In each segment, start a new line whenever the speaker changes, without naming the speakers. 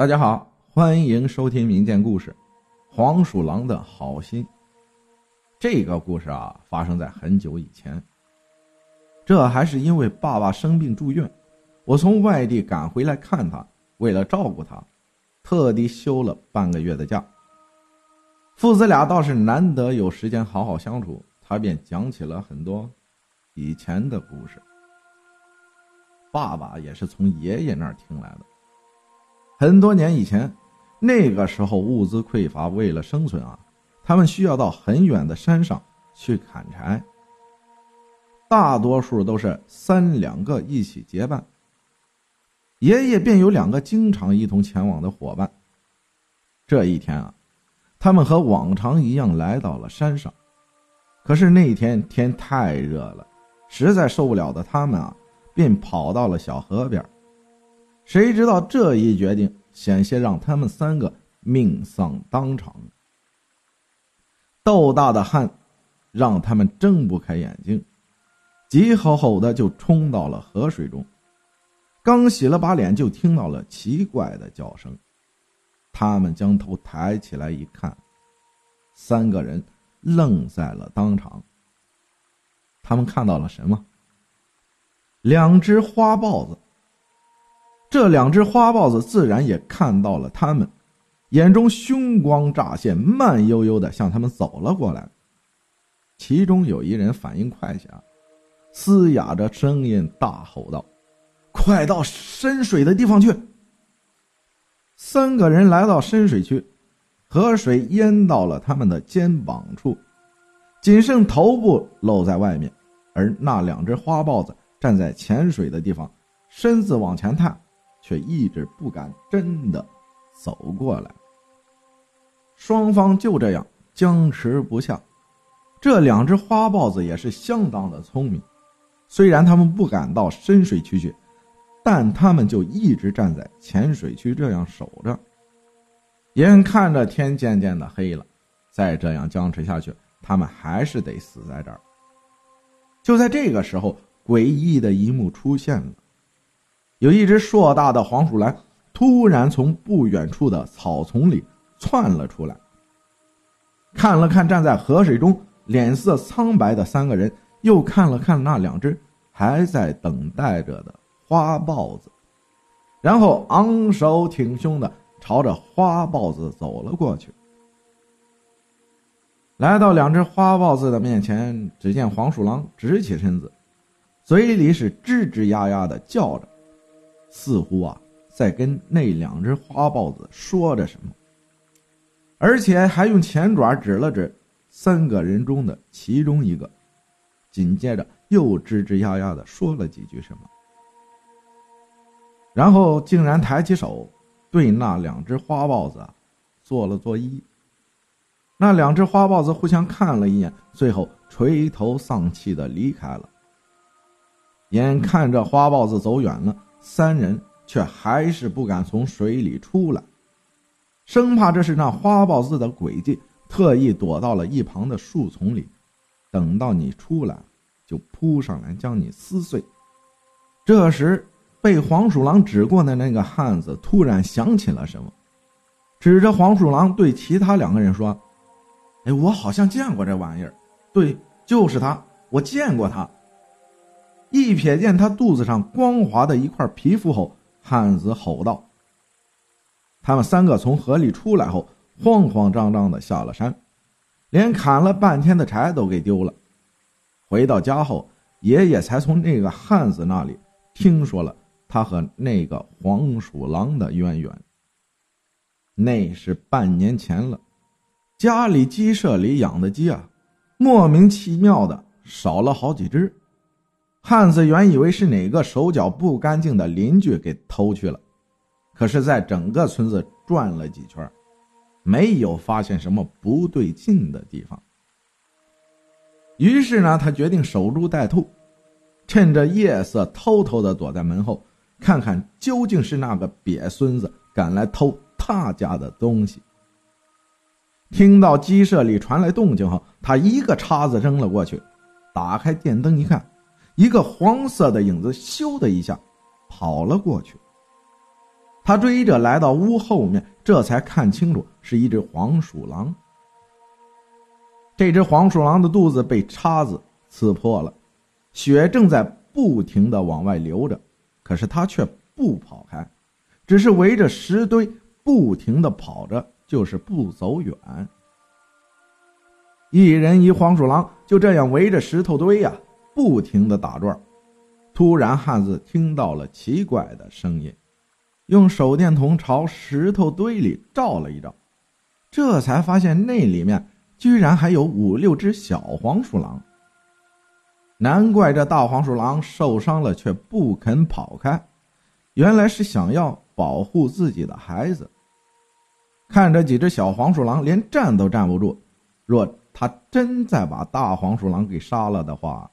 大家好，欢迎收听民间故事《黄鼠狼的好心》。这个故事啊，发生在很久以前。这还是因为爸爸生病住院，我从外地赶回来看他，为了照顾他，特地休了半个月的假。父子俩倒是难得有时间好好相处，他便讲起了很多以前的故事。爸爸也是从爷爷那儿听来的。很多年以前，那个时候物资匮乏，为了生存啊，他们需要到很远的山上去砍柴。大多数都是三两个一起结伴。爷爷便有两个经常一同前往的伙伴。这一天啊，他们和往常一样来到了山上，可是那天天太热了，实在受不了的他们啊。便跑到了小河边，谁知道这一决定险些让他们三个命丧当场。豆大的汗让他们睁不开眼睛，急吼吼的就冲到了河水中。刚洗了把脸，就听到了奇怪的叫声。他们将头抬起来一看，三个人愣在了当场。他们看到了什么？两只花豹子。这两只花豹子自然也看到了他们，眼中凶光乍现，慢悠悠的向他们走了过来。其中有一人反应快些，嘶哑着声音大吼道：“快到深水的地方去！”三个人来到深水区，河水淹到了他们的肩膀处，仅剩头部露在外面，而那两只花豹子。站在浅水的地方，身子往前探，却一直不敢真的走过来。双方就这样僵持不下。这两只花豹子也是相当的聪明，虽然他们不敢到深水区去，但他们就一直站在浅水区这样守着。眼看着天渐渐的黑了，再这样僵持下去，他们还是得死在这儿。就在这个时候。诡异的一幕出现了，有一只硕大的黄鼠狼突然从不远处的草丛里窜了出来，看了看站在河水中脸色苍白的三个人，又看了看那两只还在等待着的花豹子，然后昂首挺胸的朝着花豹子走了过去。来到两只花豹子的面前，只见黄鼠狼直起身子。嘴里是吱吱呀呀的叫着，似乎啊在跟那两只花豹子说着什么，而且还用前爪指了指三个人中的其中一个，紧接着又吱吱呀呀的说了几句什么，然后竟然抬起手对那两只花豹子做了作揖。那两只花豹子互相看了一眼，最后垂头丧气的离开了。眼看着花豹子走远了，三人却还是不敢从水里出来，生怕这是那花豹子的诡计，特意躲到了一旁的树丛里，等到你出来，就扑上来将你撕碎。这时，被黄鼠狼指过的那个汉子突然想起了什么，指着黄鼠狼对其他两个人说：“哎，我好像见过这玩意儿，对，就是他，我见过他。”一瞥见他肚子上光滑的一块皮肤后，汉子吼道：“他们三个从河里出来后，慌慌张张的下了山，连砍了半天的柴都给丢了。回到家后，爷爷才从那个汉子那里听说了他和那个黄鼠狼的渊源。那是半年前了，家里鸡舍里养的鸡啊，莫名其妙的少了好几只。”汉子原以为是哪个手脚不干净的邻居给偷去了，可是，在整个村子转了几圈，没有发现什么不对劲的地方。于是呢，他决定守株待兔，趁着夜色偷偷的躲在门后，看看究竟是那个瘪孙子敢来偷他家的东西。听到鸡舍里传来动静后，他一个叉子扔了过去，打开电灯一看。一个黄色的影子，咻的一下跑了过去。他追着来到屋后面，这才看清楚是一只黄鼠狼。这只黄鼠狼的肚子被叉子刺破了，血正在不停的往外流着，可是它却不跑开，只是围着石堆不停的跑着，就是不走远。一人一黄鼠狼就这样围着石头堆呀，不停的打转。突然，汉子听到了奇怪的声音，用手电筒朝石头堆里照了一照，这才发现那里面居然还有五六只小黄鼠狼。难怪这大黄鼠狼受伤了却不肯跑开，原来是想要保护自己的孩子。看着几只小黄鼠狼连站都站不住，若……他真再把大黄鼠狼给杀了的话，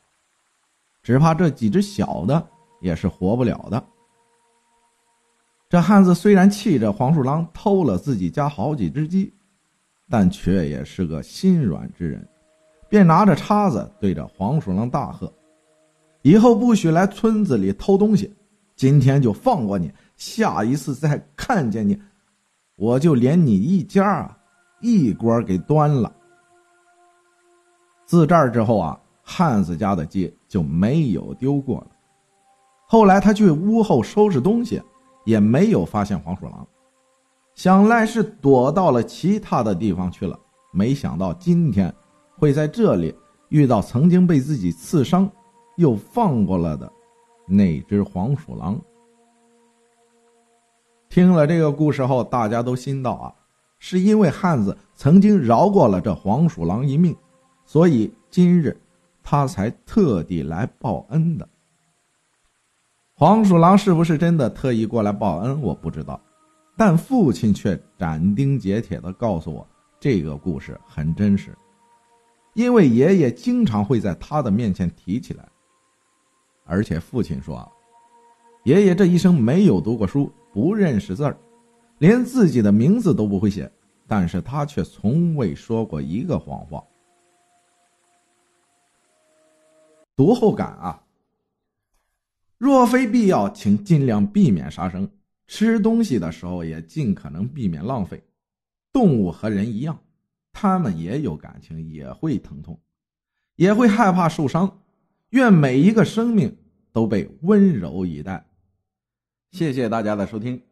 只怕这几只小的也是活不了的。这汉子虽然气着黄鼠狼偷了自己家好几只鸡，但却也是个心软之人，便拿着叉子对着黄鼠狼大喝：“以后不许来村子里偷东西！今天就放过你，下一次再看见你，我就连你一家啊一锅给端了。”自这儿之后啊，汉子家的鸡就没有丢过了。后来他去屋后收拾东西，也没有发现黄鼠狼，想来是躲到了其他的地方去了。没想到今天会在这里遇到曾经被自己刺伤又放过了的那只黄鼠狼。听了这个故事后，大家都心道啊，是因为汉子曾经饶过了这黄鼠狼一命。所以今日他才特地来报恩的。黄鼠狼是不是真的特意过来报恩？我不知道，但父亲却斩钉截铁的告诉我，这个故事很真实，因为爷爷经常会在他的面前提起来。而且父亲说，爷爷这一生没有读过书，不认识字儿，连自己的名字都不会写，但是他却从未说过一个谎话。读后感啊，若非必要，请尽量避免杀生。吃东西的时候也尽可能避免浪费。动物和人一样，他们也有感情，也会疼痛，也会害怕受伤。愿每一个生命都被温柔以待。谢谢大家的收听。